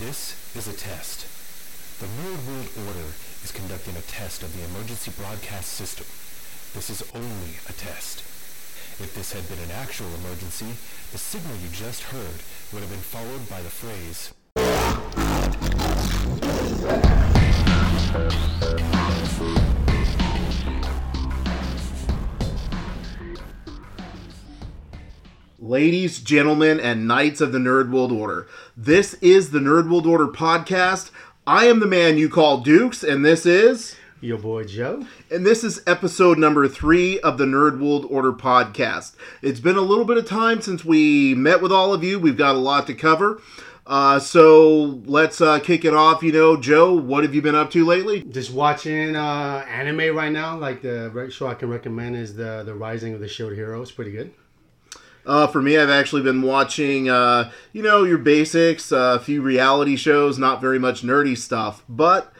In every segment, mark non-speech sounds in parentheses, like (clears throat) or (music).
This is a test. The Nerd World Order is conducting a test of the emergency broadcast system. This is only a test. If this had been an actual emergency, the signal you just heard would have been followed by the phrase, Ladies, gentlemen, and knights of the Nerd World Order, this is the Nerd World Order podcast. I am the man you call Dukes, and this is. Your boy Joe. And this is episode number three of the Nerd World Order podcast. It's been a little bit of time since we met with all of you. We've got a lot to cover. Uh, so let's uh, kick it off. You know, Joe, what have you been up to lately? Just watching uh, anime right now. Like the show I can recommend is the the Rising of the Shield Hero. It's pretty good. Uh, for me, I've actually been watching, uh, you know, your basics, uh, a few reality shows, not very much nerdy stuff. But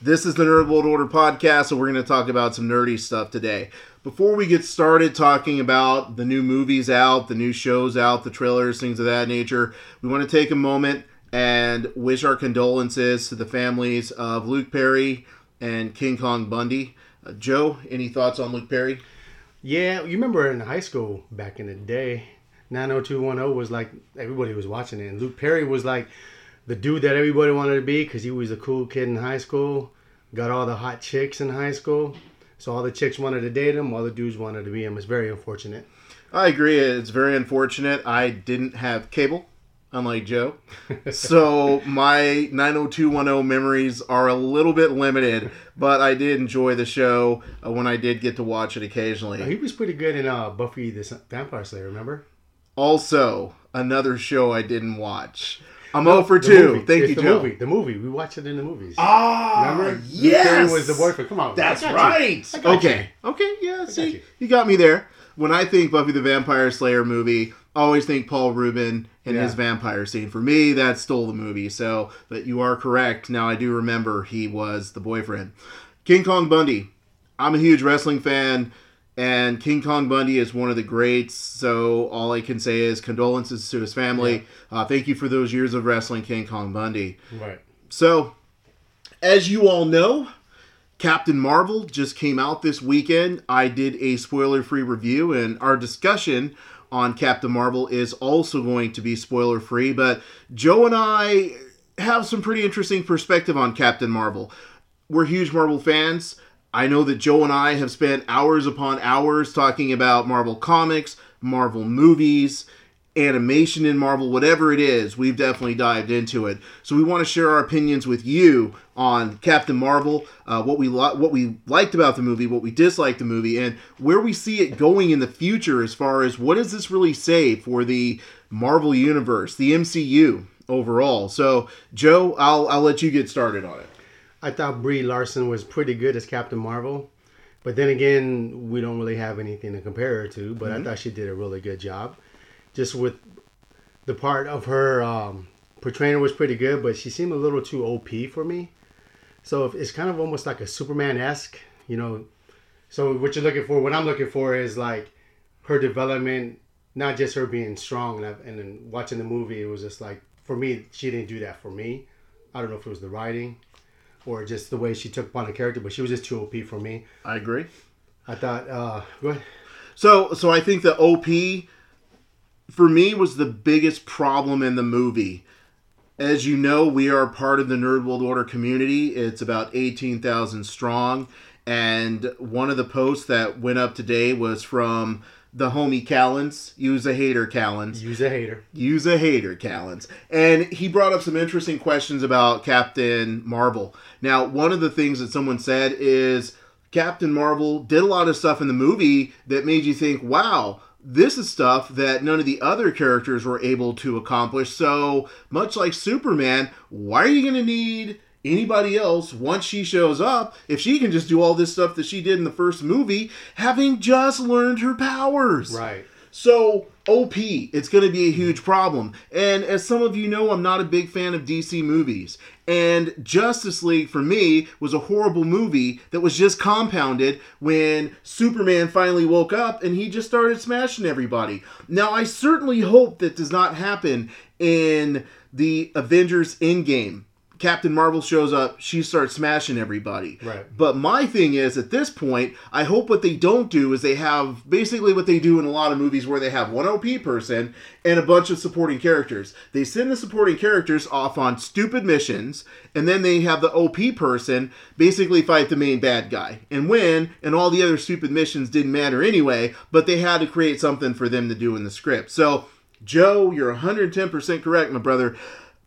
this is the Nerd World Order podcast, so we're going to talk about some nerdy stuff today. Before we get started talking about the new movies out, the new shows out, the trailers, things of that nature, we want to take a moment and wish our condolences to the families of Luke Perry and King Kong Bundy. Uh, Joe, any thoughts on Luke Perry? Yeah, you remember in high school back in the day, 90210 was like everybody was watching it, and Luke Perry was like the dude that everybody wanted to be because he was a cool kid in high school, got all the hot chicks in high school. So all the chicks wanted to date him, all the dudes wanted to be him. It's very unfortunate. I agree. It's very unfortunate. I didn't have cable, unlike Joe. (laughs) so my 90210 memories are a little bit limited, but I did enjoy the show uh, when I did get to watch it occasionally. He was pretty good in uh, Buffy the Vampire Slayer, remember? Also, another show I didn't watch. I'm No, 0 for 2. movie. Thank It's you, the Joe. movie. The movie. We watched it in the movies. Ah, Remember? Yes. Perry was the boyfriend. Come on. That's I got you. right. Okay. Okay. Yeah. got See, you. you. got me there. When I think Buffy the Vampire Slayer movie, I always think Paul Reubens and Yeah. his vampire scene. For me, that stole the movie. So, but you are correct. Now I do remember he was the boyfriend. King Kong Bundy. I'm a huge wrestling fan. And King Kong Bundy is one of the greats, so all I can say is condolences to his family. Uh, thank you for those years of wrestling, King Kong Bundy. Right. So, as you all know, Captain Marvel just came out this weekend. I did a spoiler free review, and our discussion on Captain Marvel is also going to be spoiler free. But Joe and I have some pretty interesting perspective on Captain Marvel. We're huge Marvel fans. I know that Joe and I have spent hours upon hours talking about Marvel comics, Marvel movies, animation in Marvel, whatever it is, we've definitely dived into it. So we want to share our opinions with you on Captain Marvel, uh, what we what we liked about the movie, what we disliked the movie, and where we see it going in the future as far as what does this really say for the Marvel universe, the MCU overall. So Joe, I'll I'll let you get started on it. I thought Brie Larson was pretty good as Captain Marvel. But then again, we don't really have anything to compare her to. But I thought she did a really good job. Just with the part of her um, portraying her was pretty good, but she seemed a little too OP for me. So if, it's kind of almost like a Superman esque, you know. So what you're looking for, what I'm looking for is like her development, not just her being strong. And, and then watching the movie, it was just like for me, she didn't do that for me. I don't know if it was the writing or just the way she took upon the character, but she was just too OP for me. I agree. I thought, uh, go ahead. So so I think the OP for me was the biggest problem in the movie. As you know, we are part of the Nerd World Order community. It's about 18,000 strong. And one of the posts that went up today was from the homie Callens. Use a hater, Callens. Use a hater. Use a hater, Callens. And he brought up some interesting questions about Captain Marvel. Now, one of the things that someone said is Captain Marvel did a lot of stuff in the movie that made you think, wow, this is stuff that none of the other characters were able to accomplish. So, much like Superman, why are you going to need anybody else once she shows up if she can just do all this stuff that she did in the first movie, having just learned her powers? Right. So, OP, it's going to be a huge problem. And as some of you know, I'm not a big fan of DC movies. And Justice League for me was a horrible movie that was just compounded when Superman finally woke up and he just started smashing everybody. Now, I certainly hope that does not happen in the Avengers Endgame Captain Marvel shows up, she starts smashing everybody. Right. But my thing is, at this point, I hope what they don't do is they have basically what they do in a lot of movies where they have one OP person and a bunch of supporting characters. They send the supporting characters off on stupid missions, and then they have the OP person basically fight the main bad guy and win, and all the other stupid missions didn't matter anyway, but they had to create something for them to do in the script. So, Joe, you're 110% correct, my brother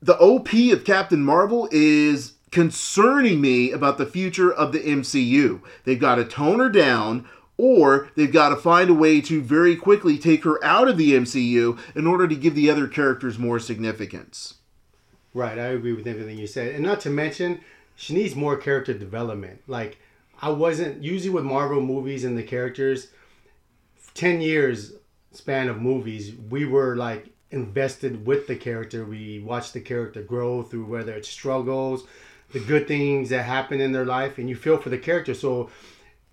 the OP of Captain Marvel is concerning me about the future of the MCU. They've got to tone her down or they've got to find a way to very quickly take her out of the MCU in order to give the other characters more significance. Right, I agree with everything you said. And not to mention, she needs more character development. Like, I wasn't, usually with Marvel movies and the characters, 10 years span of movies, we were like invested with the character. We watch the character grow through whether it's struggles, the good things that happen in their life, and you feel for the character. So,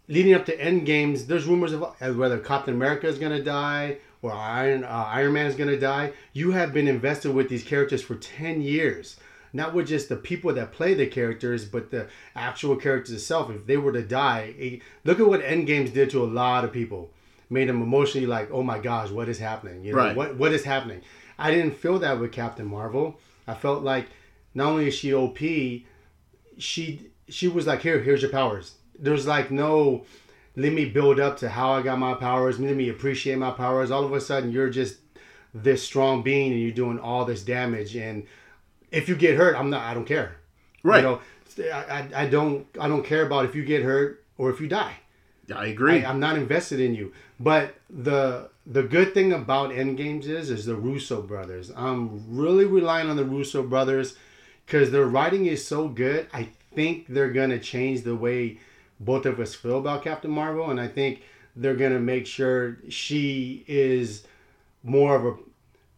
leading up to End Games, there's rumors of whether Captain America is to die or Iron uh, Iron Man is to die. You have been invested with these characters for ten years. Not with just the people that play the characters, but the actual characters itself. If they were to die, look at what End Games did to a lot of people made him emotionally like, oh my gosh, what is happening? You know, right. what what is happening? I didn't feel that with Captain Marvel. I felt like not only is she OP, she she was like, here, here's your powers. There's like no let me build up to how I got my powers, let me appreciate my powers. All of a sudden you're just this strong being and you're doing all this damage and if you get hurt, I'm not I don't care. Right. You know, I, I, I don't I don't care about if you get hurt or if you die. I agree. I, am not invested in you. But the the good thing about End Games is is the Russo brothers. I'm really relying on the Russo brothers because their writing is so good. I think they're gonna change the way both of us feel about Captain Marvel, and I think they're gonna make sure she is more of a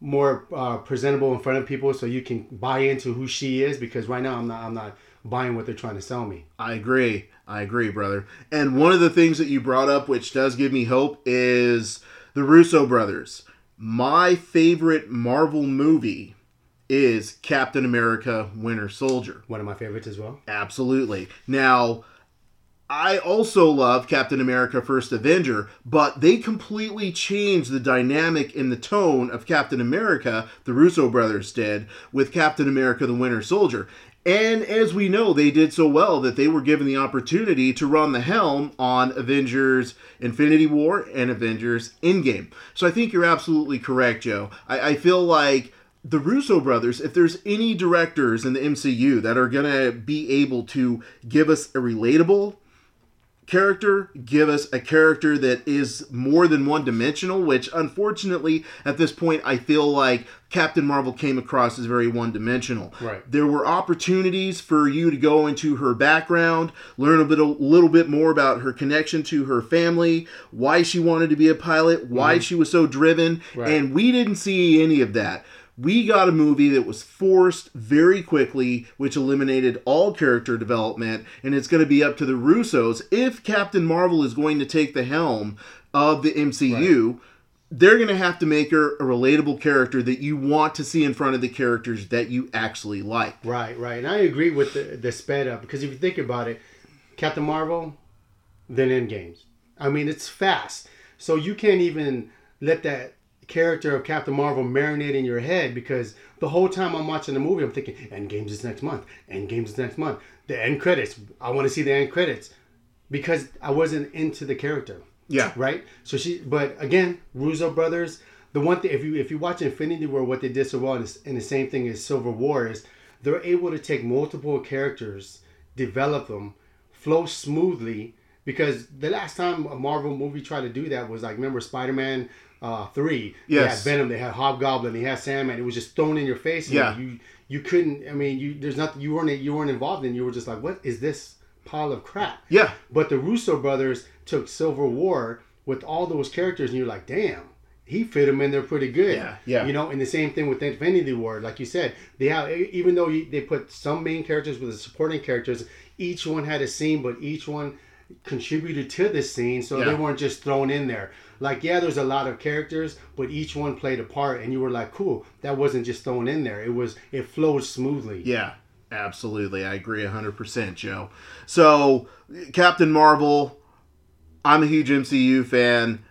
more uh, presentable in front of people, so you can buy into who she is. Because right now, I'm not I'm not buying what they're trying to sell me. I agree. I agree, brother. And one of the things that you brought up, which does give me hope, is the Russo brothers. My favorite Marvel movie is Captain America Winter Soldier. One of my favorites as well. Absolutely. Now, I also love Captain America First Avenger, but they completely changed the dynamic and the tone of Captain America, the Russo brothers did, with Captain America the Winter Soldier. And as we know, they did so well that they were given the opportunity to run the helm on Avengers Infinity War and Avengers Endgame. So I think you're absolutely correct, Joe. I, I feel like the Russo brothers, if there's any directors in the MCU that are going to be able to give us a relatable, character, give us a character that is more than one dimensional, which unfortunately at this point I feel like Captain Marvel came across as very one dimensional. Right. There were opportunities for you to go into her background, learn a bit a little bit more about her connection to her family, why she wanted to be a pilot, why mm-hmm. she was so driven, right. and we didn't see any of that we got a movie that was forced very quickly, which eliminated all character development, and it's going to be up to the Russos if Captain Marvel is going to take the helm of the MCU. Right. They're going to have to make her a relatable character that you want to see in front of the characters that you actually like. Right, right. And I agree with the, the sped up because if you think about it, Captain Marvel, then End Games. I mean, it's fast. So you can't even let that character of Captain Marvel marinate in your head because the whole time I'm watching the movie, I'm thinking, End Games is next month. End Games is next month. The end credits. I want to see the end credits because I wasn't into the character. Yeah. Right. So she, but again, Russo brothers. The one thing, if you if you watch Infinity War, what they did so well, and, and the same thing as Civil War is, they're able to take multiple characters, develop them, flow smoothly. Because the last time a Marvel movie tried to do that was like, remember Spider Man uh, three. Yes. They had Venom. They had Hobgoblin. They had Sandman. It was just thrown in your face. Yeah. You you couldn't. I mean, you there's nothing. You weren't you weren't involved in. You were just like, what is this pile of crap? Yeah. But the Russo brothers took Civil War with all those characters, and you're like, damn. he fit them in there pretty good. Yeah, yeah. You know, and the same thing with Infinity War, like you said, they have even though you, they put some main characters with the supporting characters, each one had a scene, but each one contributed to the scene, so Yeah. they weren't just thrown in there. Like, yeah, there's a lot of characters, but each one played a part, and you were like, cool, that wasn't just thrown in there. It was, it flowed smoothly. Yeah, absolutely. I agree 100%, Joe. So, Captain Marvel, I'm a huge MCU fan.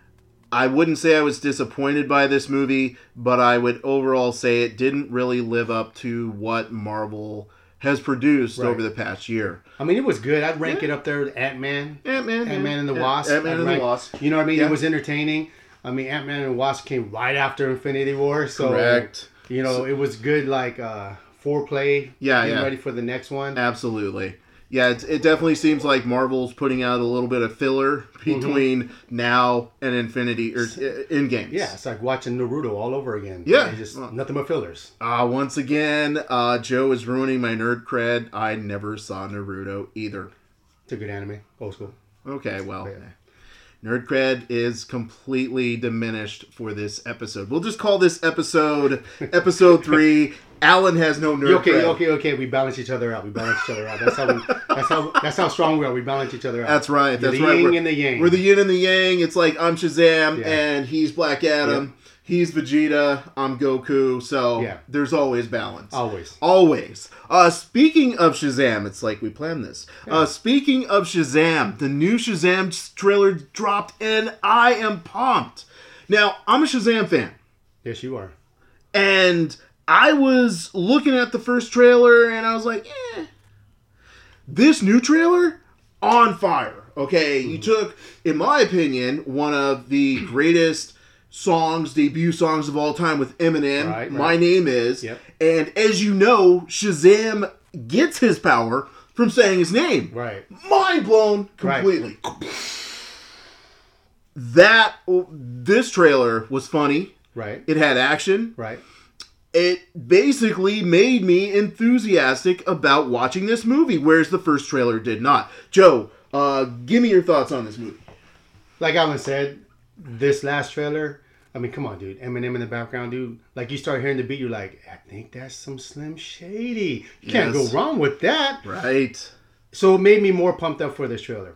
I wouldn't say I was disappointed by this movie, but I would overall say it didn't really live up to what Marvel has produced Right. over the past year. I mean, it was good. I'd rank it up there with Ant Man. Ant-Man, Ant Man and the yeah. Wasp. Ant-Man I'd and the Wasp. You know what I mean? Yeah. It was entertaining. I mean, Ant Man and the Wasp came right after Infinity War, so Correct. you know it was good. Like uh, foreplay. Yeah, getting yeah. Ready for the next one. Absolutely. Yeah, it definitely seems like Marvel's putting out a little bit of filler between now and Infinity or uh, End Games. Yeah, it's like watching Naruto all over again. Yeah. It's just nothing but fillers. Uh, once again, uh, Joe is ruining my nerd cred. I never saw Naruto either. It's a good anime, old school. Okay, well, Yeah. Nerd cred is completely diminished for this episode. We'll just call this episode episode (laughs) three. Allen has no nerd Okay, cred. okay, okay. We balance each other out. We balance each other out. That's how we. That's how. That's how strong we are. We balance each other out. That's right. That's the right. yin We're- and the yang. We're the yin and the yang. It's like I'm Shazam Yeah. and he's Black Adam. He's Vegeta. I'm Goku. So Yeah. there's always balance. Always. Always. Uh, speaking of Shazam, it's like we planned this. Uh, speaking of Shazam, the new Shazam trailer dropped and I am pumped. Now, I'm a Shazam fan. Yes, you are. And I was looking at the first trailer and I was like, eh. This new trailer, on fire. Okay, you took, in my opinion, one of the greatest songs, debut songs of all time with Eminem. Right, right. My name is. Yep. And as you know, Shazam gets his power from saying his name. Right. Mind blown Right. completely. That this trailer was funny. Right. It had action Right. it basically made me enthusiastic about watching this movie, whereas the first trailer did not. Joe, uh, give me your thoughts on this movie. Like Allen said, this last trailer. I mean, come on, dude. Eminem in the background, dude. Like you start hearing the beat, you're like, I think that's some Slim Shady. You can't go wrong with that. Right. So it made me more pumped up for this trailer.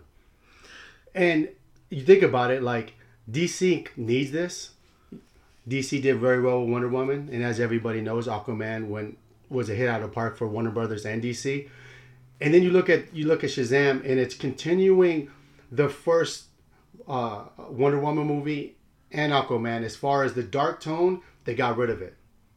And you think about it, like DC needs this. DC did very well with Wonder Woman, and as everybody knows, Aquaman went was a hit out of park for Warner Brothers and DC. And then you look at you look at Shazam, and it's continuing the first uh, Wonder Woman movie and Aquaman. As far as the dark tone, they got rid of it,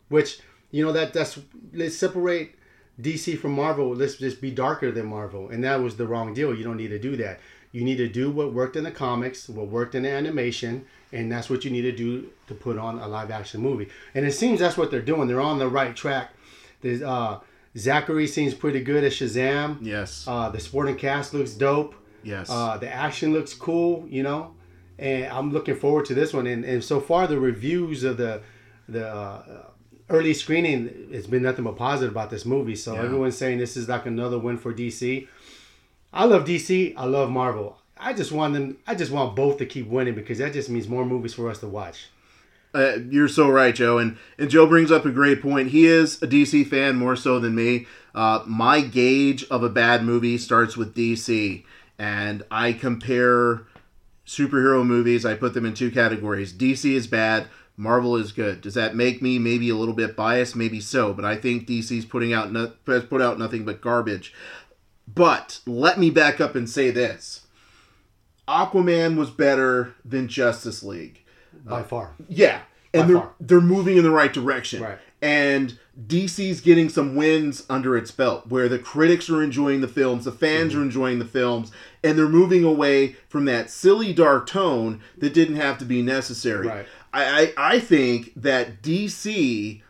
which you know that that's let's separate DC from Marvel. Let's just be darker than Marvel, and that was the wrong deal. You don't need to do that. You need to do what worked in the comics, what worked in the animation, and that's what you need to do to put on a live action movie. And it seems that's what they're doing. They're on the right track. There's, uh, Zachary seems pretty good as Shazam. Yes. Uh, the sporting cast looks dope. yes. Uh, the action looks cool, you know, and I'm looking forward to this one. And, and so far, the reviews of the the uh, early screening has been nothing but positive about this movie. So Yeah. everyone's saying this is like another win for DC. I love DC. I love Marvel. I just want them. I just want both to keep winning because that just means more movies for us to watch. Uh, you're so right, Joe. And and Joe brings up a great point. He is a DC fan more so than me. Uh, my gauge of a bad movie starts with DC, and I compare superhero movies. I put them in two categories. DC is bad. Marvel is good. Does that make me maybe a little bit biased? Maybe so, but I think DC's putting out no, has put out nothing but garbage. But let me back up and say this: Aquaman was better than Justice League. By far, Yeah, and By they're far. they're moving in the right direction. Right. And DC's getting some wins under its belt, where the critics are enjoying the films, the fans Mm-hmm. are enjoying the films, and they're moving away from that silly dark tone that didn't have to be necessary. Right. I, I I think that DC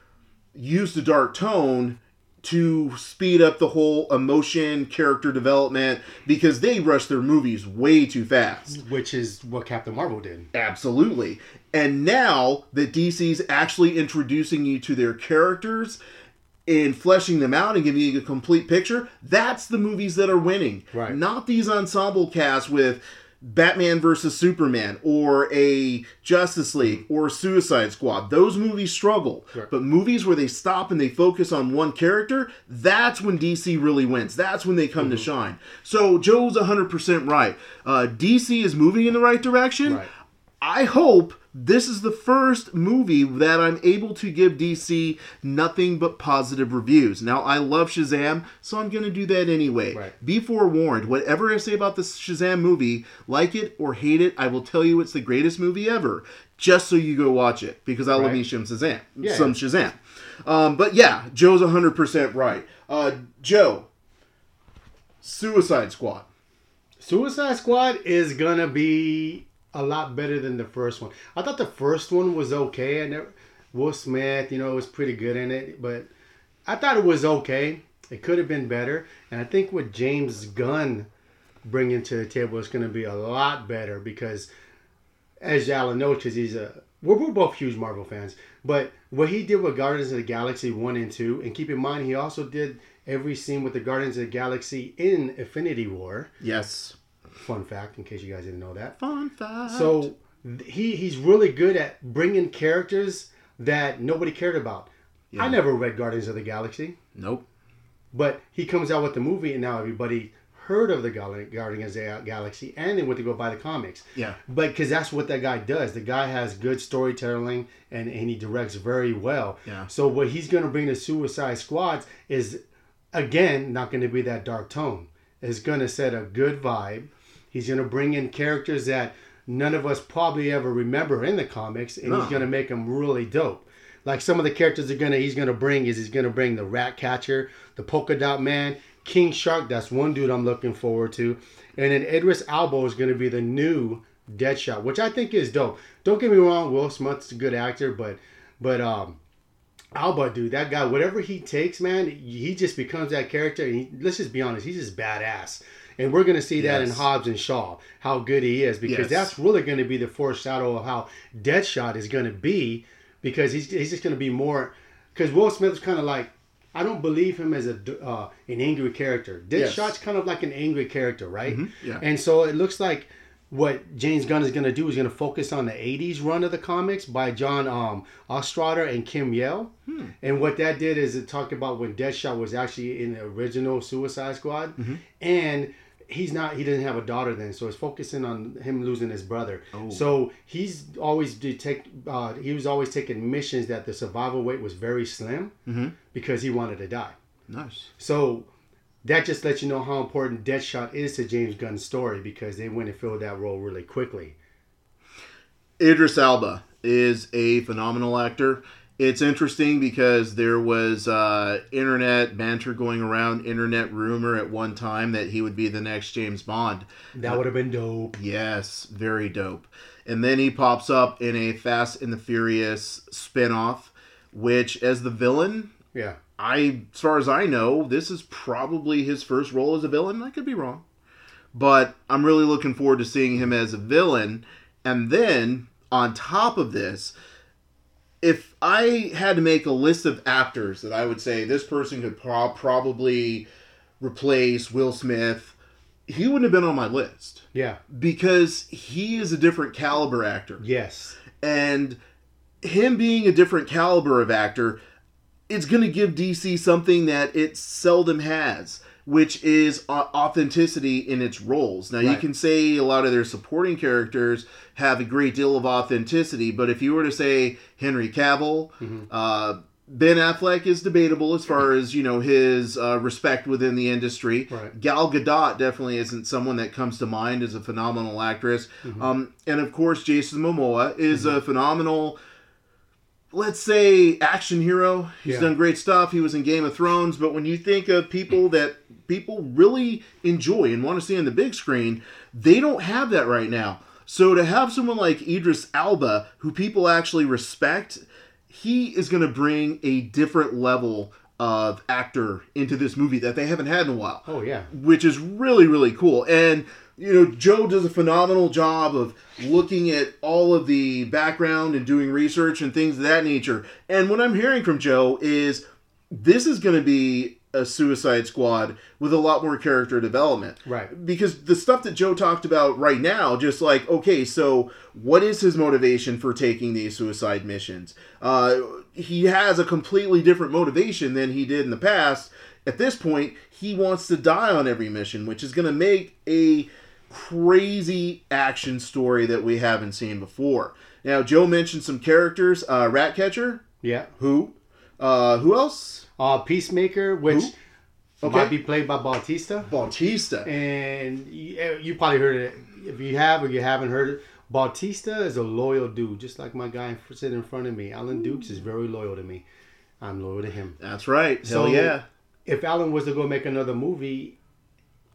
used the dark tone to speed up the whole emotion, character development, because they rush their movies way too fast. which is what Captain Marvel did. Absolutely. And now that DC's actually introducing you to their characters and fleshing them out and giving you a complete picture, that's the movies that are winning. Right. Not these ensemble casts with Batman versus Superman or a Justice League or Suicide Squad. Those movies struggle. Right. But movies where they stop and they focus on one character, that's when DC really wins. That's when they come to shine. So Joe's 100% right. Uh, DC is moving in the right direction. Right. I hope this is the first movie that I'm able to give DC nothing but positive reviews. Now, I love Shazam, so I'm going to do that anyway. Right. Be forewarned. Whatever I say about this Shazam movie, like it or hate it, I will tell you it's the greatest movie ever, just so you go watch it, because I love Right. me some Shazam. Yeah. Some Shazam. Um, but yeah, Joe's 100% right. Uh, Joe, Suicide Squad. Suicide Squad is gonna be a lot better than the first one. I thought the first one was okay. I never, Will Smith, you know, was pretty good in it, but I thought it was okay. It could have been better, and I think what James Gunn bringing to the table is going to be a lot better because, as Allen knows, because he's a we're, we're both huge Marvel fans, but what he did with Guardians of the Galaxy one and two, and keep in mind he also did every scene with the Guardians of the Galaxy in Infinity War. Yes. Fun fact, in case you guys didn't know that. Fun fact. So he he's really good at bringing characters that nobody cared about. I never read Guardians of the Galaxy, Nope. but he comes out with the movie, and now everybody heard of the Guardians of the Galaxy, and they went to go buy the comics. Yeah. But because that's what that guy does. The guy has good storytelling, and, and he directs very well. Yeah. So what he's going to bring to Suicide Squads is, again, not going to be that dark tone. It's going to set a good vibe. He's going to bring in characters that none of us probably ever remember in the comics, and No. he's going to make them really dope. Like some of the characters are gonna he's gonna bring is he's gonna bring the Rat Catcher, the Polka Dot Man, King Shark. That's one dude I'm looking forward to, and then Idris Elba is gonna be the new Deadshot, which I think is dope. Don't get me wrong, Will Smith's a good actor, but but um. Elba, dude, that guy, whatever he takes, man, he just becomes that character. And he, let's just be honest, he's just badass. And we're going to see that in Yes. Hobbs and Shaw, how good he is, because Yes. that's really going to be the foreshadow of how Deadshot is going to be, because he's, he's just going to be more. Because Will Smith is kind of like, I don't believe him as a uh, an angry character. Yes. Deadshot's kind of like an angry character, right? yeah. And so it looks like what James Gunn is going to do is going to focus on the 80s run of the comics by John um, Ostrander and Kim Yale. And what that did is it talked about when Deadshot was actually in the original Suicide Squad. And he's not, he doesn't have a daughter then. So it's focusing on him losing his brother. So he's always take, uh, he was always taking missions that the survival rate was very slim because he wanted to die. Nice. So that just lets you know how important Deadshot is to James Gunn's story because they went and filled that role really quickly. Idris Elba is a phenomenal actor. It's interesting because there was uh, internet banter going around, internet rumor at one time that he would be the next James Bond. That would have been dope. Yes, very dope. And then he pops up in a Fast and the Furious spinoff, which as the villain, Yeah. I, as far as I know, this is probably his first role as a villain. I could be wrong, but I'm really looking forward to seeing him as a villain. And then on top of this, if I had to make a list of actors that I would say this person could pro- probably replace Will Smith, he wouldn't have been on my list Yeah. because he is a different caliber actor Yes. and him being a different caliber of actor it's going to give dc something that it seldom has which is authenticity in its roles now you can say a lot of their supporting characters have a great deal of authenticity but if you were to say henry cavill Mm-hmm. uh, ben affleck is debatable as far as you know his uh, respect within the industry Right. gal gadot definitely isn't someone that comes to mind as a phenomenal actress Mm-hmm. um, and of course jason momoa is a phenomenal let's say action hero. He's Yeah. done great stuff. He was in game of thrones. But when you think of people that people really enjoy and want to see on the big screen they don't have that right now. So to have someone like idris elba who people actually respect he is going to bring a different level of actor into this movie that they haven't had in a while. Oh yeah. which is really really cool. And you know joe does a phenomenal job of looking at all of the background and doing research and things of that nature and what i'm hearing from joe is this is going to be a Suicide Squad with a lot more character development. Right. Because the stuff that Joe talked about right now, just like, okay, so what is his motivation for taking these suicide missions? Uh, he has a completely different motivation than he did in the past. At this point, he wants to die on every mission, which is going to make a crazy action story that we haven't seen before. Now, Joe mentioned some characters. Uh, Ratcatcher, Yeah. who? Uh, who else? Uh, Peacemaker, which Who? Okay. might be played by Bautista. Bautista. And you, eh, you probably heard it. If you have or you haven't heard it, Bautista is a loyal dude, just like my guy sitting in front of me. Allen Dukes is very loyal to me. I'm loyal to him. That's right. Hell So- yeah. If Allen was to go make another movie,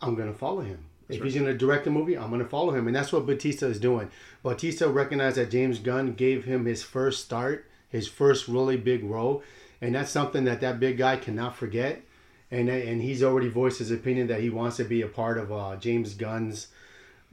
I'm gonna follow him. If he's gonna direct a movie, I'm gonna follow him, and that's what Batista is doing. Batista recognized that James Gunn gave him his first start, his first really big role, and that's something that that big guy cannot forget. And and he's already voiced his opinion that he wants to be a part of uh, James Gunn's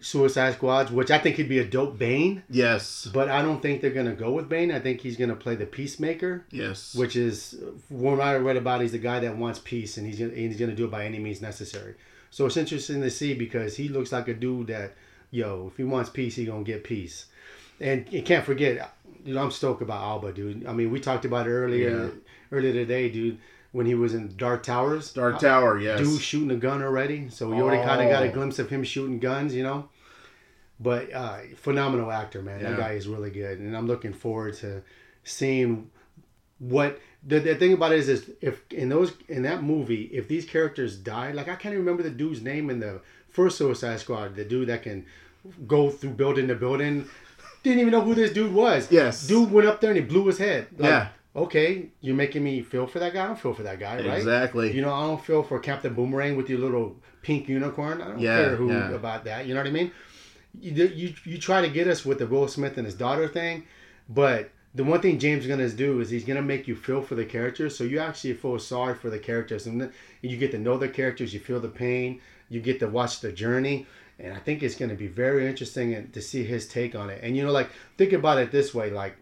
Suicide Squads, which I think he'd be a dope Bane. Yes. But I don't think they're gonna go with Bane. I think he's gonna play the Peacemaker Yes. which is what I read about. He's the guy that wants peace, and he's gonna, and he's gonna do it by any means necessary. So it's interesting to see because he looks like a dude that, yo, if he wants peace, he gonna get peace. And you can't forget, dude, I'm stoked about Elba, dude. I mean, we talked about it earlier, Yeah. earlier today, dude, when he was in Dark Towers. Dark Tower, yes. Dude shooting a gun already, so we already kind of got a Oh. glimpse of him shooting guns, you know. But uh, phenomenal actor, man. Yeah. That guy is really good, and I'm looking forward to seeing what the, the thing about it is, is if in those in that movie, if these characters die, like I can't even remember the dude's name in the first Suicide Squad, the dude that can go through building to building. Didn't even know who this dude was. Yes. Dude went up there and he blew his head. Like, Yeah. Okay, you're making me feel for that guy. I don't feel for that guy, right? Exactly. You know, I don't feel for Captain Boomerang with your little pink unicorn. I don't Yeah, care who yeah. about that. You know what I mean? You, you you try to get us with the Will Smith and his daughter thing, but the one thing James is gonna do is he's gonna make you feel for the characters, so you actually feel sorry for the characters, and you get to know the characters, you feel the pain, you get to watch the journey, and I think it's gonna be very interesting to see his take on it. And you know, like think about it this way, like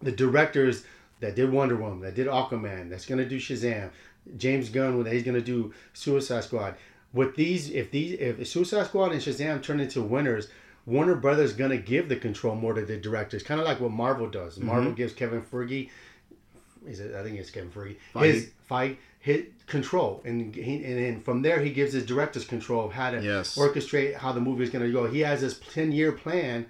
the directors that did Wonder Woman, that did Aquaman, that's gonna do Shazam, James Gunn, he's gonna do Suicide Squad. With these, if these, if Suicide Squad and Shazam turn into winners, Warner Brothers gonna give the control more to the directors, kind of like what Marvel does. Marvel gives Kevin Feige, is it? I think it's Kevin Feige. Feige. His fight hit control, and he, and then from there he gives his directors control of how to Yes. orchestrate how the movie is gonna go. He has this ten year plan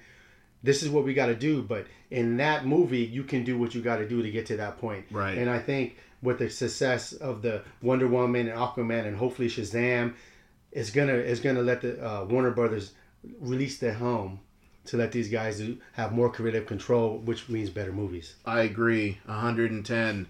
this is what we got to do but in that movie you can do what you got to do to get to that point Right. and i think with the success of the wonder woman and aquaman and hopefully shazam is gonna is gonna let the uh, warner brothers release their home to let these guys do, have more creative control which means better movies I agree, 110.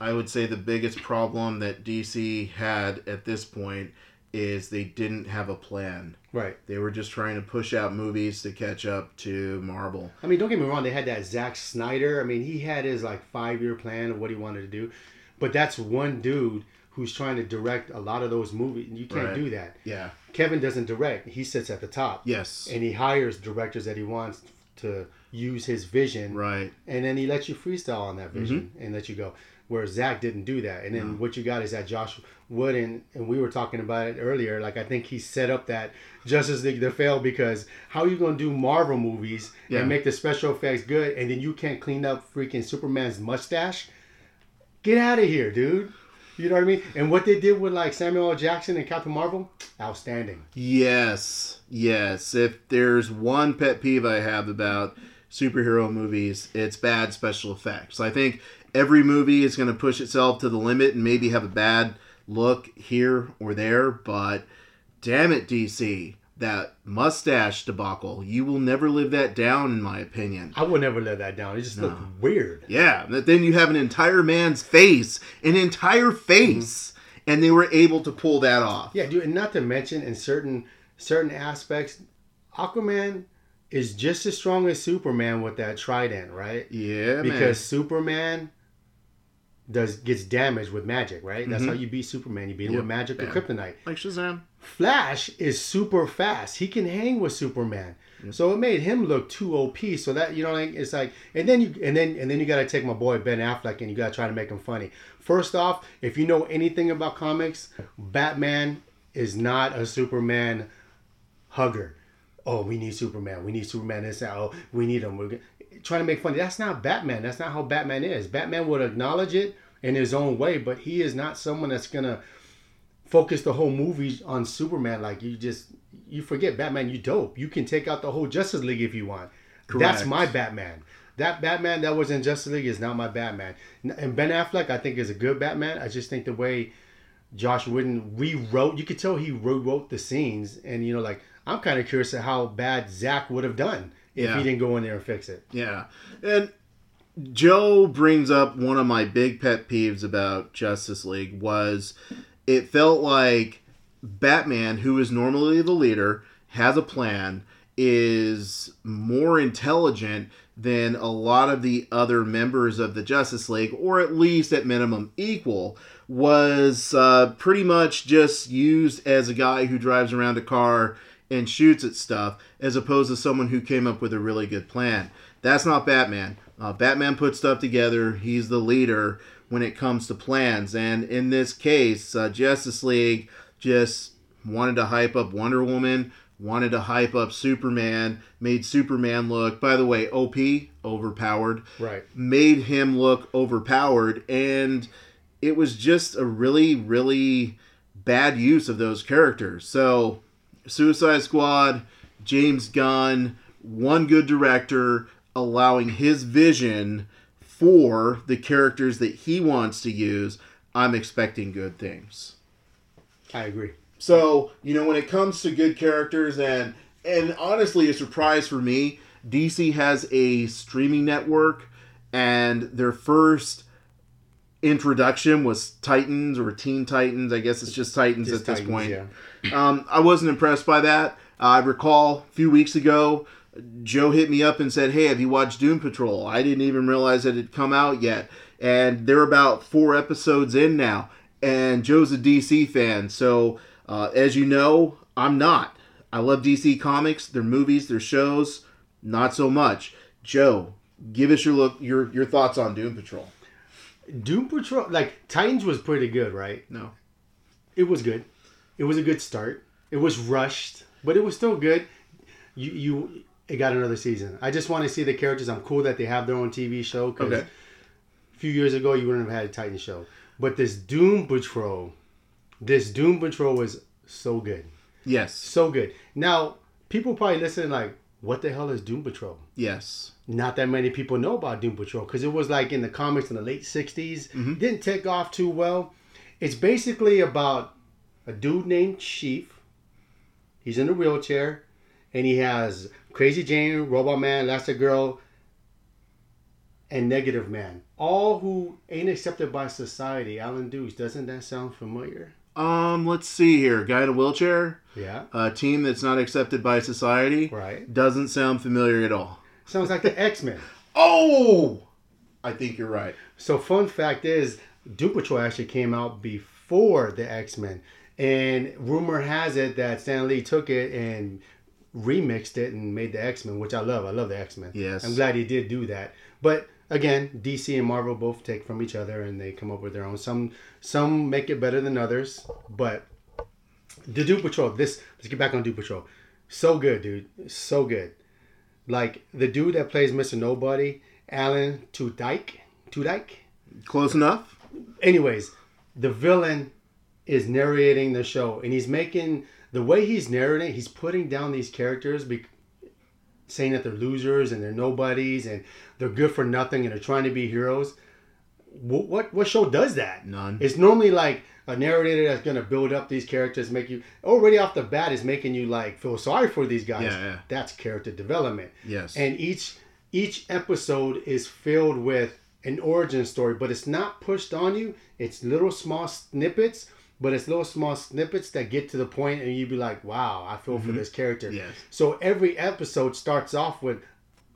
I would say the biggest problem that DC had at this point is they didn't have a plan. right They were just trying to push out movies to catch up to Marvel. I mean, don't get me wrong. They had that Zack Snyder. I mean, he had his like five year plan of what he wanted to do, but that's one dude who's trying to direct a lot of those movies. You can't Right. do that. Yeah. Kevin doesn't direct. He sits at the top. Yes. And he hires directors that he wants to use his vision. Right. And then he lets you freestyle on that vision Mm-hmm. and let you go. Where Zach didn't do that. And then what you got is that Josh Whedon, and we were talking about it earlier. Like I think he set up that Justice League to fail because how are you gonna do Marvel movies Yeah. and make the special effects good and then you can't clean up freaking Superman's mustache? Get out of here, dude. You know what I mean? And what they did with like Samuel L. Jackson and Captain Marvel, outstanding. Yes. Yes. If there's one pet peeve I have about superhero movies, it's bad special effects. I think every movie is going to push itself to the limit and maybe have a bad look here or there, but damn it, DC. That mustache debacle, you will never live that down, in my opinion. I will never let that down. It just looked weird. Yeah, but then you have an entire man's face, an entire face, mm-hmm. and they were able to pull that off. Yeah, dude, and not to mention in certain certain aspects, Aquaman is just as strong as Superman with that trident, right? Yeah, Because Superman does gets damaged with magic, right? That's mm-hmm. how you beat Superman. You beat him Yep. with magic or kryptonite. like Shazam. Flash is super fast. He can hang with Superman. So it made him look too OP. So that you know, like it's like, and then you and then and then you got to take my boy Ben Affleck and you got to try to make him funny. First off, if you know anything about comics, Batman is not a Superman hugger. Oh, we need Superman. We need Superman. This oh, we need him. We're trying to make funny. That's not Batman. That's not how Batman is. Batman would acknowledge it in his own way, but he is not someone that's gonna focus the whole movie on Superman. Like you just you forget Batman. You dope. You can take out the whole Justice League if you want. Correct. That's my Batman. That Batman that was in Justice League is not my Batman. And Ben Affleck, I think, is a good Batman. I just think the way Josh Whedon rewrote, you could tell he rewrote the scenes, and you know, like I'm kind of curious of how bad Zach would have done if Yeah. he didn't go in there and fix it. Yeah. And Joe brings up one of my big pet peeves about Justice League was it felt like Batman, who is normally the leader, has a plan, is more intelligent than a lot of the other members of the Justice League, or at least at minimum equal, was uh, pretty much just used as a guy who drives around a car and shoots at stuff, as opposed to someone who came up with a really good plan. That's not Batman. Uh, Batman puts stuff together. He's the leader when it comes to plans. And in this case, uh, Justice League just wanted to hype up Wonder Woman, wanted to hype up Superman, made Superman look, by the way, OP, overpowered Right. made him look overpowered and it was just a really really bad use of those characters so suicide squad james gunn one good director allowing his vision for the characters that he wants to use i'm expecting good things I agree. so you know when it comes to good characters and and honestly a surprise for me, DC has a streaming network and their first introduction was Titans or Teen Titans. I guess it's just Titans Just at this point. yeah. Um, I wasn't impressed by that. I recall a few weeks ago, Joe hit me up and said, "Hey, have you watched Doom Patrol?" I didn't even realize it had come out yet, and they're about four episodes in now. And Joe's a DC fan, so uh, as you know, I'm not. I love DC comics, their movies, their shows, not so much. Joe, give us your look, your your thoughts on Doom Patrol. Doom Patrol, like Titans, was pretty good, right? No, It was good. It was a good start. It was rushed, but it was still good. You you it got another season. I just want to see the characters. I'm cool that they have their own TV show because Okay. a few years ago you wouldn't have had a Titan show. But this Doom Patrol, this Doom Patrol was so good, yes, so good. Now people probably listening like, what the hell is Doom Patrol? yes, not that many people know about Doom Patrol because it was like in the comics in the late 60s. Mm-hmm. Didn't take off too well. It's basically about a dude named Chief. He's in a wheelchair and he has Crazy Jane, Robot Man, Elastigirl, and Negative Man. All who ain't accepted by society. Allen Dukes, doesn't that sound familiar? Um, let's see here. Guy in a wheelchair. Yeah. A team that's not accepted by society. Right. Doesn't sound familiar at all. Sounds like the (laughs) X Men. Oh! I think you're right. So fun fact is, Doom Patrol actually came out before the X Men, and rumor has it that Stan Lee took it and remixed it and made the X Men, which I love. I love the X Men. Yes. I'm glad he did do that. But again, DC and Marvel both take from each other and they come up with their own. Some some make it better than others, but the Doom Patrol. This let's get back on Doom Patrol. So good, dude. So good. Like the dude that plays Mr. Nobody, Alan Tudyk. Tudyk Close enough? anyways, the villain is narrating the show, and he's making the way he's narrating. He's putting down these characters, be, saying that they're losers and they're nobodies and they're good for nothing and they're trying to be heroes. What what, what show does that? None. It's normally like a narrator that's gonna build up these characters, make you already off the bat is making you like feel sorry for these guys. Yeah, yeah. That's character development Yes. and each each episode is filled with an origin story but it's not pushed on you it's little small snippets but it's little small snippets that get to the point and you'd be like wow i feel for mm-hmm. this character Yes. so every episode starts off with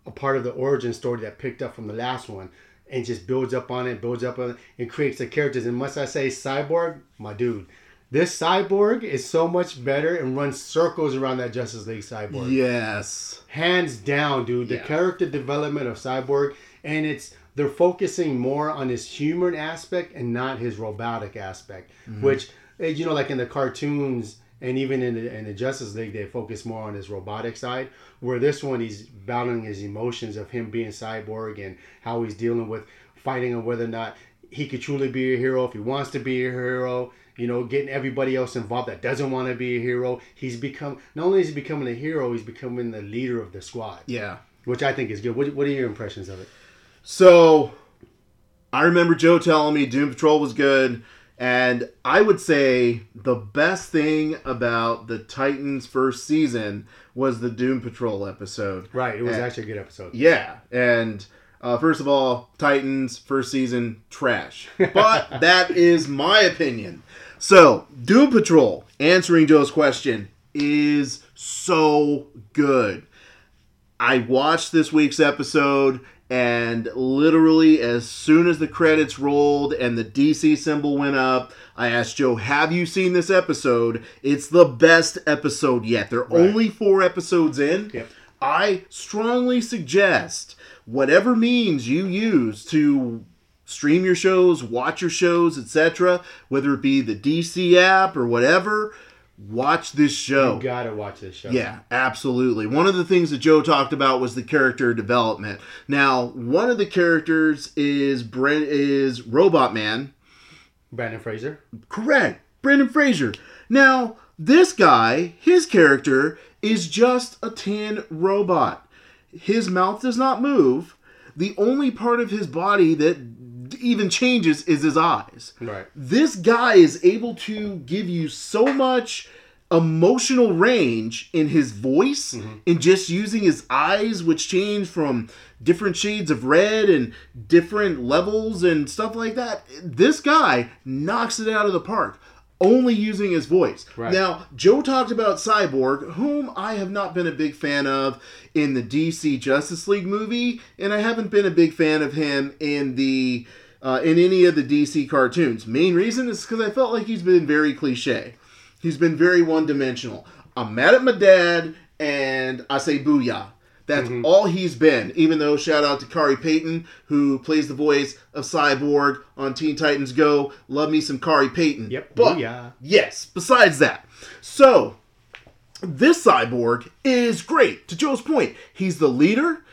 a part of the origin story that picked up from the last one and just builds up on it builds up on it and creates the characters and must i say cyborg my dude This cyborg is so much better and runs circles around that Justice League cyborg. Yes. Hands down, dude. The Yeah. character development of Cyborg, and it's they're focusing more on his human aspect and not his robotic aspect. Mm-hmm. Which, eh, you know, like in the cartoons and even in the, in the Justice League, they focus more on his robotic side. Where this one, he's battling his emotions of him being Cyborg and how he's dealing with fighting on whether or not he could truly be a hero if he wants to be a hero. You know, getting everybody else involved that doesn't want to be a hero. He's become not only is he becoming a hero, he's becoming the leader of the squad Yeah. which I think is good. What, what are your impressions of it? So, I remember Joe telling me Doom Patrol was good, and I would say the best thing about the Titans' first season was the Doom Patrol episode. Right, it was And- actually a good episode. Yeah, and uh, first of all, Titans first season trash, (laughs) but that is my opinion. So, Doom Patrol answering Joe's question is so good. I watched this week's episode, and literally as soon as the credits rolled and the DC symbol went up, I asked Joe, Have you seen this episode? It's the best episode yet. They're only four episodes in. Yep. I strongly suggest whatever means you use to stream your shows, watch your shows, etc., whether it be the DC app or whatever, watch this show. You gotta watch this show. Yeah, absolutely. One of the things that Joe talked about was the character development. Now, one of the characters is Brent is Robot Man. Brendan Fraser. Correct. Brendan Fraser. Now, this guy, his character is just a tin robot. His mouth does not move. The only part of his body that even changes is his eyes Right. this guy is able to give you so much emotional range in his voice mm-hmm. and just using his eyes which change from different shades of red and different levels and stuff like that this guy knocks it out of the park only using his voice Right. now joe talked about cyborg whom i have not been a big fan of in the dc justice league movie and i haven't been a big fan of him in the uh, in any of the DC cartoons. Main reason is because I felt like he's been very cliche. He's been very one dimensional. I'm mad at my dad, and I say booyah. That's all he's been. Even though, shout out to Khary Payton, who plays the voice of Cyborg on Teen Titans Go. Love me some Khary Payton. Yep, But, booyah. yes, besides that. So, this cyborg is great. To Joe's point, he's the leader.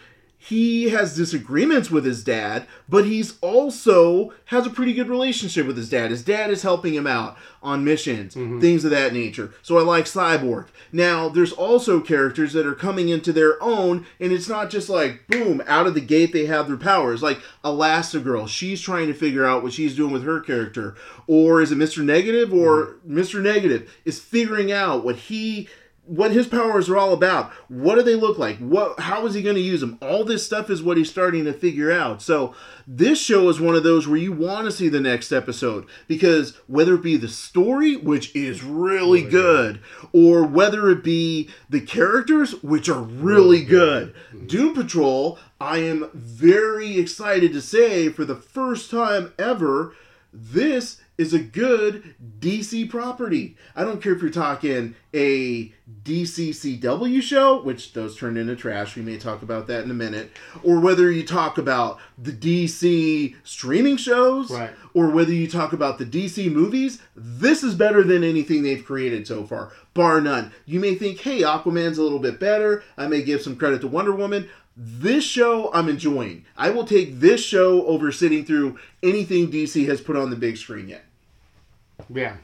He has disagreements with his dad, but he's also has a pretty good relationship with his dad. His dad is helping him out on missions, mm-hmm. things of that nature. So I like Cyborg. Now, there's also characters that are coming into their own, and it's not just like boom, out of the gate they have their powers. Like Elastigirl, she's trying to figure out what she's doing with her character. Or is it Mr. Negative? Or mm-hmm. Mr. Negative is figuring out what he what his powers are all about. What do they look like? What how is he going to use them? All this stuff is what he's starting to figure out. So this show is one of those where you want to see the next episode because whether it be the story, which is really good, or whether it be the characters, which are really good. Doom Patrol, I am very excited to say for the first time ever, this is a good DC property. I don't care if you're talking a DCCW show, which those turned into trash. We may talk about that in a minute, or whether you talk about the DC streaming shows, Right. or whether you talk about the DC movies. This is better than anything they've created so far, bar none. You may think, hey, Aquaman's a little bit better. I may give some credit to Wonder Woman. This show I'm enjoying. I will take this show over sitting through anything DC has put on the big screen yet. Yeah.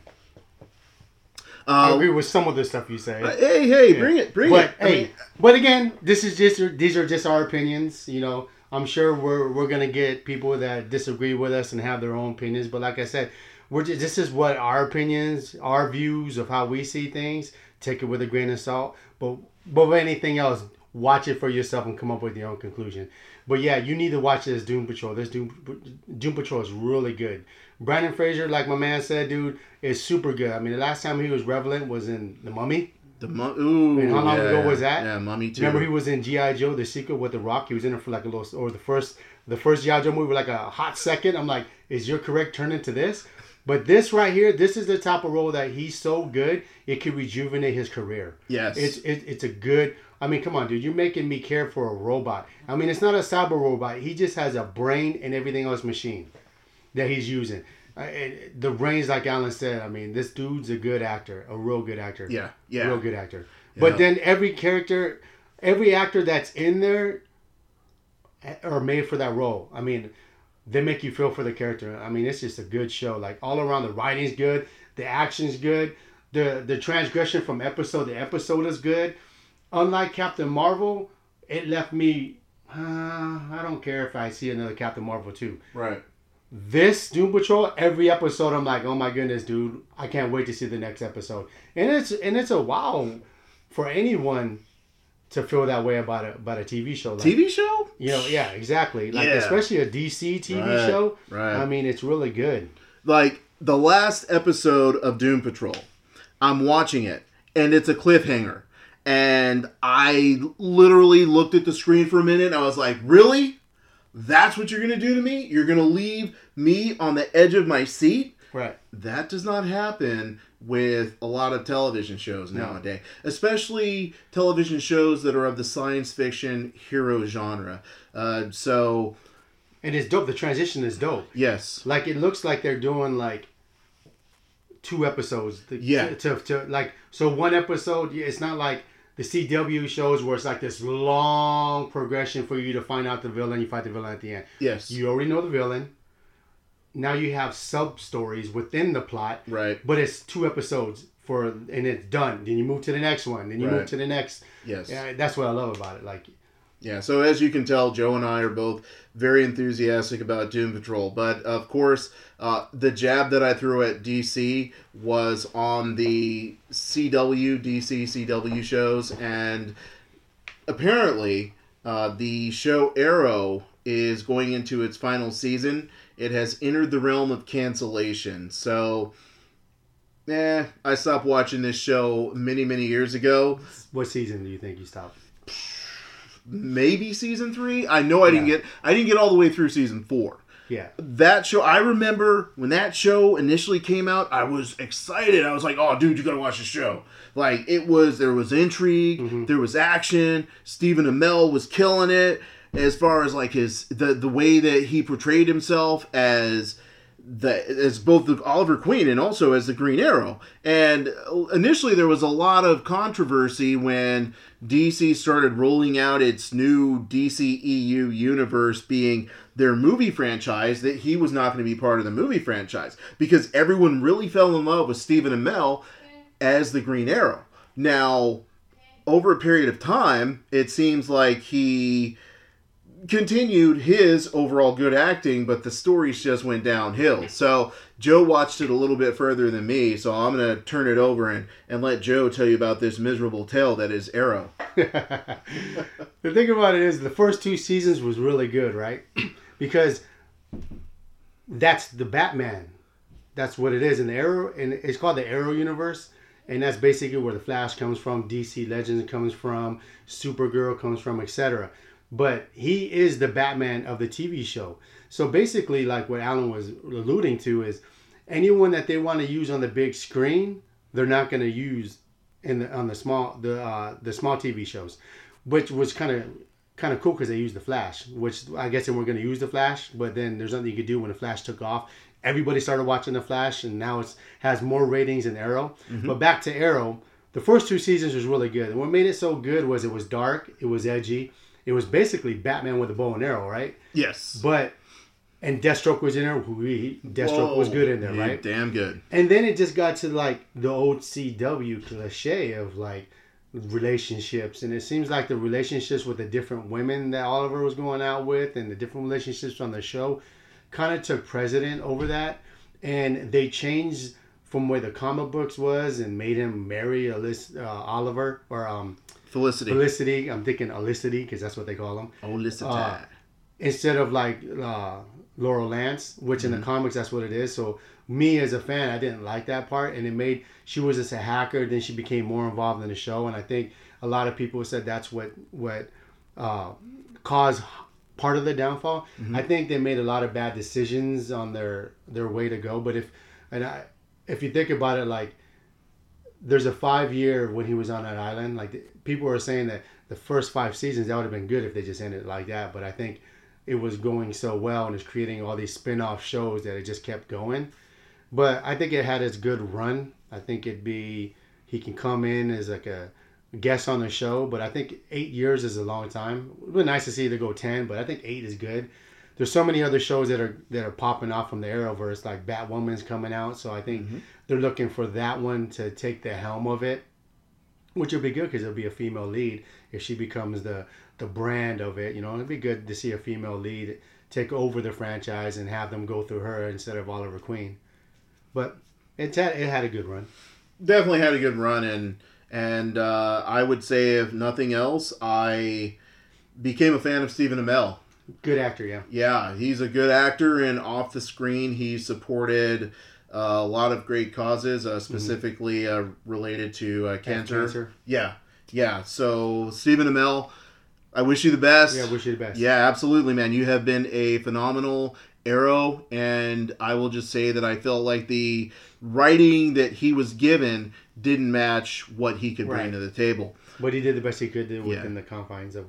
I Uh, agree with some of the stuff you say. hey, hey, bring it, bring but it. I hey, mean, but again, this is just these are just our opinions. You know, I'm sure we're we're gonna get people that disagree with us and have their own opinions. But like I said, we're just, this is what our opinions, our views of how we see things. Take it with a grain of salt. But but with anything else, watch it for yourself and come up with your own conclusion. But yeah, you need to watch this Doom Patrol. This Doom Doom Patrol is really good. Brendan Fraser, like my man said, dude, is super good. I mean, the last time he was relevant was in The Mummy. the mummy. ooh, And how long yeah, ago was that? Yeah, Mummy too. Remember he was in GI Joe: The Secret with the Rock. He was in it for like a little, or the first, the first GI Joe movie, like a hot second. I'm like, is your correct turn into this? But this right here, this is the type of role that he's so good, it could rejuvenate his career. Yes. It's it, it's a good. I mean, come on, dude, you're making me care for a robot. I mean, it's not a cyber robot. He just has a brain and everything else machine that he's using. Uh, and the brains, like Allen said, I mean, this dude's a good actor, a real good actor. Yeah, yeah. real good actor. But then every character, every actor that's in there, eh, are made for that role. I mean, they make you feel for the character. I mean, it's just a good show. Like all around, the writing's good, the action's good, the the transgression from episode to episode is good. Unlike Captain Marvel, it left me. Uh, I don't care if I see another Captain Marvel too. Right. This Doom Patrol, every episode, I'm like, oh my goodness, dude, I can't wait to see the next episode. And it's and it's a wow for anyone to feel that way about a about a TV show. Like, TV show? you know, yeah, exactly. Like Yeah. especially a DC TV Right, show. right. I mean, it's really good. Like the last episode of Doom Patrol. I'm watching it and it's a cliffhanger. And I literally looked at the screen for a minute and I was like, "Really? That's what you're going to do to me? You're going to leave me on the edge of my seat?" Right. that does not happen with a lot of television shows nowadays, especially television shows that are of the science fiction hero genre. Uh, so, And it's dope. The transition is dope. yes, Like it looks like they're doing like two episodes. To, Yeah. To, to, like so one episode. yeah, It's not like the CW shows where it's like this long progression for you to find out the villain. You fight the villain at the end. yes, You already know the villain. Now you have sub stories within the plot. right, But it's two episodes for and it's done. Then you move to the next one. Then you move to the next. yes. Yeah, that's what I love about it. Like Yeah, so as you can tell, Joe and I are both very enthusiastic about Doom Patrol. But of course, uh, the jab that I threw at DC was on the CW, DC, CW shows. And apparently, uh, the show Arrow is going into its final season. It has entered the realm of cancellation. So, eh, I stopped watching this show many, many years ago what season do you think you stopped? Maybe season three. I know I didn't get I didn't get all the way through season four. Yeah. That show I remember when that show initially came out, I was excited. I was like, "Oh, dude, you gotta watch the show!" Like it was there was intrigue, mm-hmm. there was action. Stephen Amell was killing it as far as like his the the way that he portrayed himself as the as both the Oliver Queen and also as the Green Arrow. And initially there was a lot of controversy when DC started rolling out its new DC EU universe being their movie franchise that he was not going to be part of the movie franchise because everyone really fell in love with Stephen Amell as the Green Arrow. Now, over a period of time, it seems like he continued his overall good acting, but the stories just went downhill. So Joe watched it a little bit further than me, so I'm gonna turn it over and, and let Joe tell you about this miserable tale that is Arrow. (laughs) (laughs) the thing about it is the first two seasons was really good, right? (clears throat) because that's the Batman. That's what it is in the Arrow, and it's called the Arrow universe, and that's basically where the Flash comes from, DC Legends comes from, Supergirl comes from, etc. But he is the Batman of the TV show. So basically, like what Allen was alluding to is anyone that they want to use on the big screen, they're not going to use in the on the small the uh, the small TV shows, which was kind of kind of cool because they used the Flash, which I guess they were going to use the Flash, but then there's nothing you could do when the Flash took off. Everybody started watching the Flash, and now it's has more ratings than Arrow. But back to Arrow, the first two seasons was really good, and what made it so good was it was dark, it was edgy, it was basically Batman with a bow and arrow, right? Yes. But and Deathstroke was in there. He, Deathstroke was good in there, right? Damn good. And then it just got to like the old CW cliche of like relationships, and it seems like the relationships with the different women that Oliver was going out with, and the different relationships on the show, kind of took precedent over that, and they changed from where the comic books was and made him marry Alis, uh, Oliver or um, Felicity. Felicity. I'm thinking Olicity because that's what they call them. Felicity. Uh, instead of like uh, Laurel Lance, which in Mm-hmm. the comics that's what it is. So me as a fan, I didn't like that part, and it made she was just a hacker. Then she became more involved in the show, and I think a lot of people said that's what what uh, caused part of the downfall. Mm-hmm. I think they made a lot of bad decisions on their their way to go. But if And I, if you think about it, like there's a five year when he was on that island. Like people were saying that the first five seasons that would have been good if they just ended like that. But I think it was going so well and it's creating all these spin off shows that it just kept going. But I think it had its good run. I think it'd be he can come in as like a guest on the show, but I think eight years is a long time. It would be nice to see it go ten, but I think eight is good. There's so many other shows that are that are popping off from the Arrowverse, like Batwoman's coming out, so I think Mm-hmm. they're looking for that one to take the helm of it, which would be good because it'll be a female lead if she becomes the the brand of it. You know, it'd be good to see a female lead take over the franchise and have them go through her instead of Oliver Queen. But it had it had a good run. definitely had a good run and and uh, I would say if nothing else, I became a fan of Stephen Amell. Good actor, yeah. Yeah, he's a good actor, and off the screen, he supported uh, a lot of great causes, uh, specifically uh, related to uh, cancer. cancer. Yeah, yeah. So Stephen Amell, I wish you the best. Yeah, wish you the best. Yeah, absolutely, man. You have been a phenomenal arrow, and I will just say that I felt like the writing that he was given didn't match what he could bring to the table. But he did the best he could do Yeah. within the confines of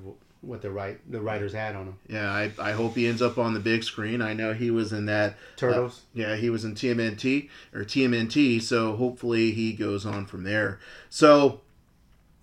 what the right the writers had on him. Yeah, I, I hope he ends up on the big screen. I know he was in that Turtles. Yeah, he was in TMNT or TMNT, so hopefully he goes on from there. So,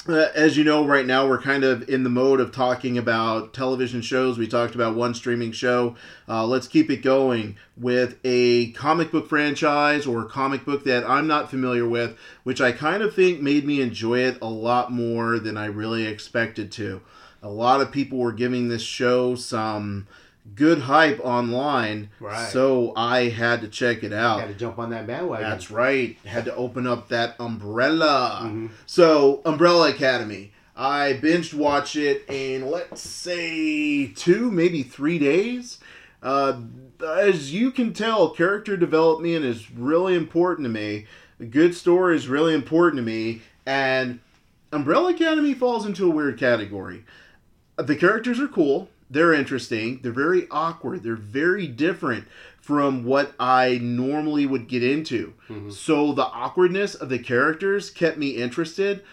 uh, as you know, right now we're kind of in the mode of talking about television shows. We talked about one streaming show. Uh, let's keep it going with a comic book franchise or comic book that I'm not familiar with, which I kind of think made me enjoy it a lot more than I really expected to. A lot of people were giving this show some good hype online, Right. so I had to check it out. Had to jump on that bandwagon. That's right. Had to open up that umbrella. Mm-hmm. So, Umbrella Academy. I binged watch it in, let's say, two, maybe three days. Uh, as you can tell, character development is really important to me. A good story is really important to me. And Umbrella Academy falls into a weird category. The characters are cool. They're interesting. They're very awkward. They're very different from what I normally would get into. So the awkwardness of the characters kept me interested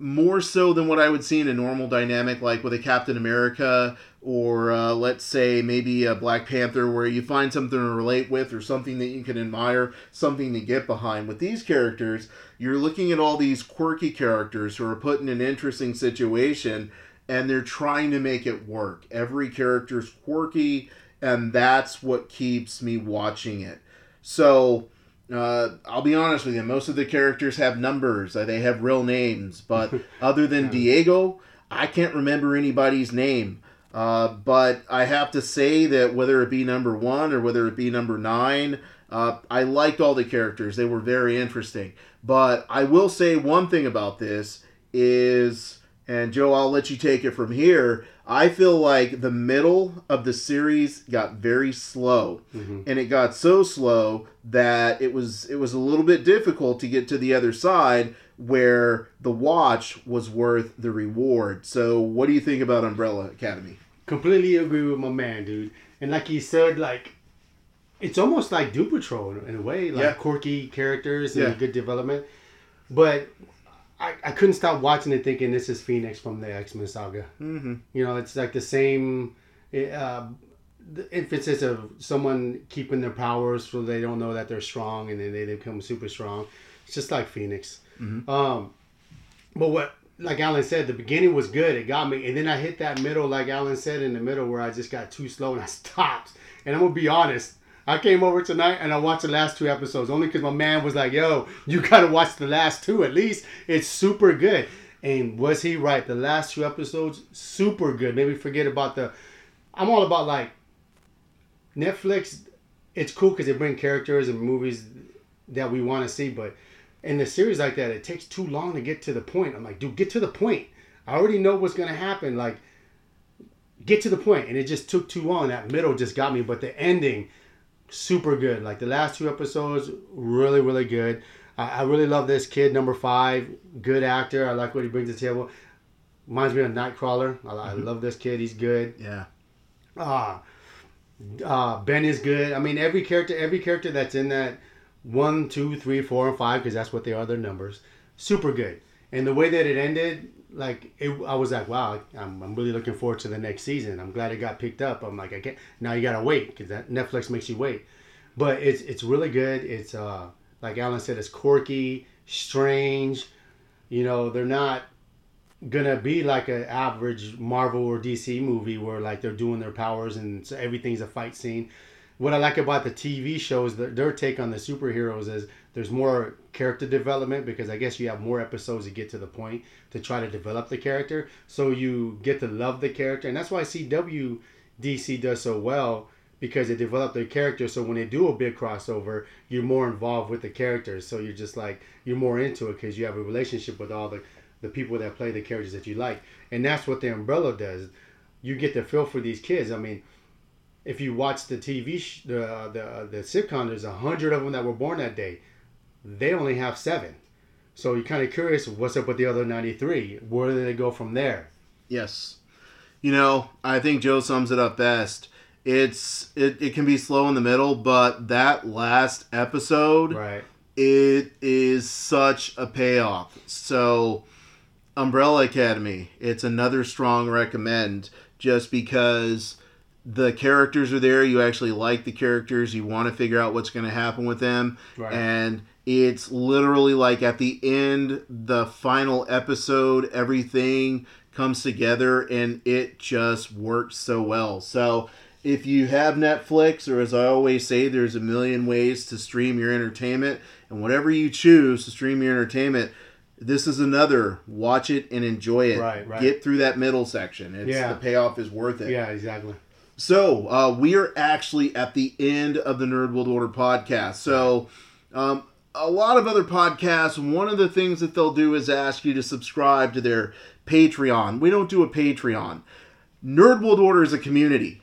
more so than what I would see in a normal dynamic, like with a Captain America or uh, let's say maybe a Black Panther, where you find something to relate with or something that you can admire, something to get behind. With these characters, you're looking at all these quirky characters who are put in an interesting situation and they're trying to make it work. Every character's quirky, and that's what keeps me watching it. So, uh, I'll be honest with you. Most of the characters have numbers. uh, They have real names. But (laughs) other than Diego, I can't remember anybody's name. Uh, but I have to say that whether it be number one or whether it be number nine, uh, I liked all the characters. They were very interesting. But I will say one thing about this is, and Joe, I'll let you take it from here. I feel like the middle of the series got very slow, mm-hmm. and it got so slow that it was it was a little bit difficult to get to the other side where the watch was worth the reward. So, what do you think about Umbrella Academy? Completely agree with my man, dude. And like he said, like it's almost like Doom Patrol in, in a way, like Yeah. quirky characters and Yeah. good development. But I, I couldn't stop watching it, thinking this is Phoenix from the X Men saga. Mm-hmm. You know, it's like the same uh, the emphasis of someone keeping their powers so they don't know that they're strong and then they become super strong. It's just like Phoenix. Um, but what, like Allen said, the beginning was good. It got me, and then I hit that middle, like Allen said, in the middle where I just got too slow and I (laughs) stopped. And I'm gonna be honest. I came over tonight and I watched the last two episodes only because my man was like, "Yo, you gotta watch the last two at least. It's super good." And was he right? The last two episodes, super good. Maybe forget about the. I'm all about like Netflix. It's cool because they bring characters and movies that we want to see, but in a series like that, it takes too long to get to the point. I'm like, dude, get to the point. I already know what's gonna happen. Like, get to the point. and it just took too long. That middle just got me, but the ending, super good. Like the last two episodes, really, really good. I, I really love this kid, number five. Good actor. I like what he brings to the table. Reminds me of Nightcrawler. I, I love this kid. He's good. Yeah. Ah, uh, Ben is good. I mean, every character, every character that's in that one, two, three, four, and five because that's what they are. Their numbers. Super good. And the way that it ended, like it, I was like, wow, I'm, I'm really looking forward to the next season. I'm glad it got picked up. I'm like, I can't. Now you gotta wait because that Netflix makes you wait. But it's it's really good. It's uh like Allen said, it's quirky, strange. You know, they're not gonna be like an average Marvel or DC movie where like they're doing their powers and so everything's a fight scene. What I like about the TV shows, their, their take on the superheroes is there's more character development because I guess you have more episodes to get to the point to try to develop the character, so you get to love the character, and that's why CW DC does so well because they develop their character. So when they do a big crossover, you're more involved with the characters. So you're just like you're more into it because you have a relationship with all the the people that play the characters that you like, and that's what the Umbrella does. You get the feel for these kids. I mean, if you watch the TV, sh- the uh, the uh, the sitcom, there's a hundred of them that were born that day. They only have seven, so you're kind of curious what's up with the other ninety three. Where do they go from there? Yes. You know, I think Joe sums it up best. It's it, it can be slow in the middle, but that last episode Right. it is such a payoff. So, Umbrella Academy, it's another strong recommend just because the characters are there. You actually like the characters. You want to figure out what's going to happen with them. Right. And it's literally like at the end, the final episode, everything comes together and it just works so well. So, if you have Netflix, or as I always say, there's a million ways to stream your entertainment, and whatever you choose to stream your entertainment, this is another. Watch it and enjoy it. Right, right. Get through that middle section. It's, Yeah. The payoff is worth it. Yeah, exactly. So uh, we are actually at the end of the Nerd World Order podcast. So um, a lot of other podcasts, one of the things that they'll do is ask you to subscribe to their Patreon. We don't do a Patreon. Nerd World Order is a community.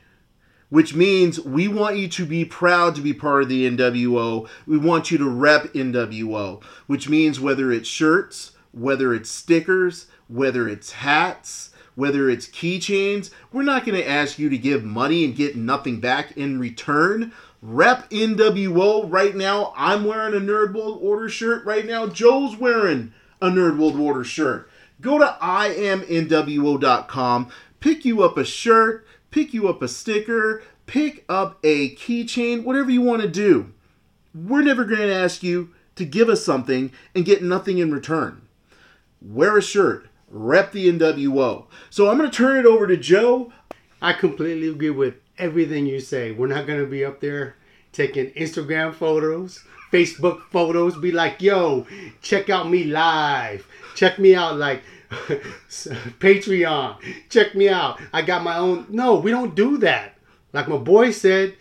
Which means we want you to be proud to be part of the NWO. We want you to rep NWO. Which means whether it's shirts, whether it's stickers, whether it's hats, whether it's keychains, we're not going to ask you to give money and get nothing back in return. Rep NWO right now. I'm wearing a Nerd World Order shirt right now. Joe's wearing a Nerd World Order shirt. Go to IamNWO.com, pick you up a shirt, pick you up a sticker, pick up a keychain, whatever you want to do. We're never going to ask you to give us something and get nothing in return wear a shirt, rep the NWO. So I'm going to turn it over to Joe. I completely agree with everything you say. We're not to be up there taking Instagram photos, Facebook photos, be like, yo, check out me live. Check me out like (laughs) Patreon. Check me out. I got my own. No, we don't do that. Like my boy said,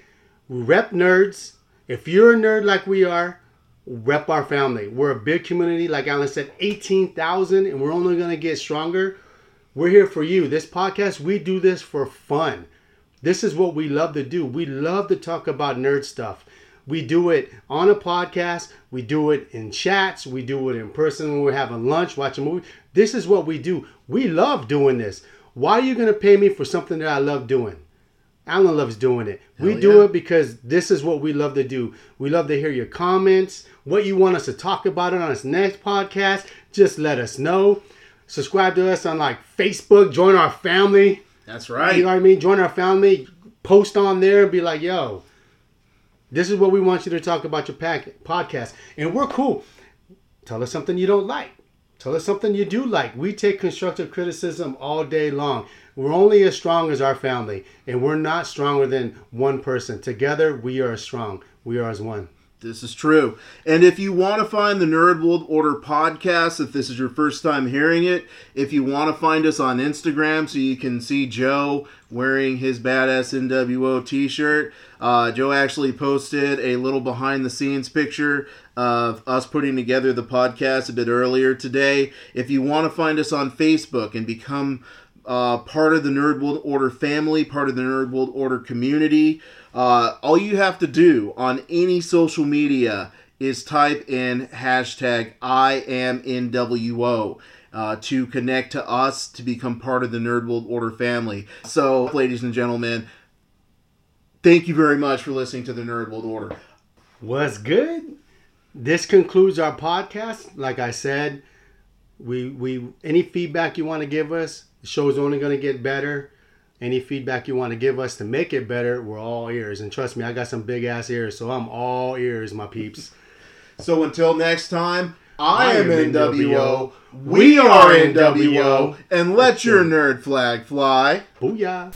we rep nerds. If you're a nerd like we are, rep our family. We're a big community. Like Allen said, 18,000, and we're only going to get stronger. We're here for you. This podcast, we do this for fun. This is what we love to do. We love to talk about nerd stuff. We do it on a podcast. We do it in chats. We do it in person when we're having lunch, watching a movie. This is what we do. We love doing this. Why are you going to pay me for something that I love doing? Allen loves doing it. we Hell do it because this is what we love to do. We love to hear your comments, what you want us to talk about on this next podcast. Just let us know. Subscribe to us on like Facebook, join our family. That's right. You know what I mean? Join our family, post on there, and be like, yo, this is what we want you to talk about your podcast. And we're cool. Tell us something you don't like. Tell us something you do like. We take constructive criticism all day long. We're only as strong as our family, and we're not stronger than one person. Together, we are strong. We are as one. This is true. And if you want to find the Nerd World Order podcast, if this is your first time hearing it, if you want to find us on Instagram so you can see Joe wearing his badass NWO t shirt, uh, Joe actually posted a little behind the scenes picture of us putting together the podcast a bit earlier today. If you want to find us on Facebook and become uh, part of the Nerd World Order family, part of the Nerd World Order community. Uh, all you have to do on any social media is type in hashtag I am NWO. Uh, to connect to us to become part of the Nerd World Order family. So, ladies and gentlemen, thank you very much for listening to the Nerd World Order. What's good? this concludes our podcast. Like I said, we we any feedback you want to give us, the show's only going to get better. Any feedback you want to give us to make it better, we're all ears. And trust me, I got some big ass ears, so I'm all ears, my peeps. So until next time, I, I am. NWO. We are NWO. And let your nerd flag fly. Booyah.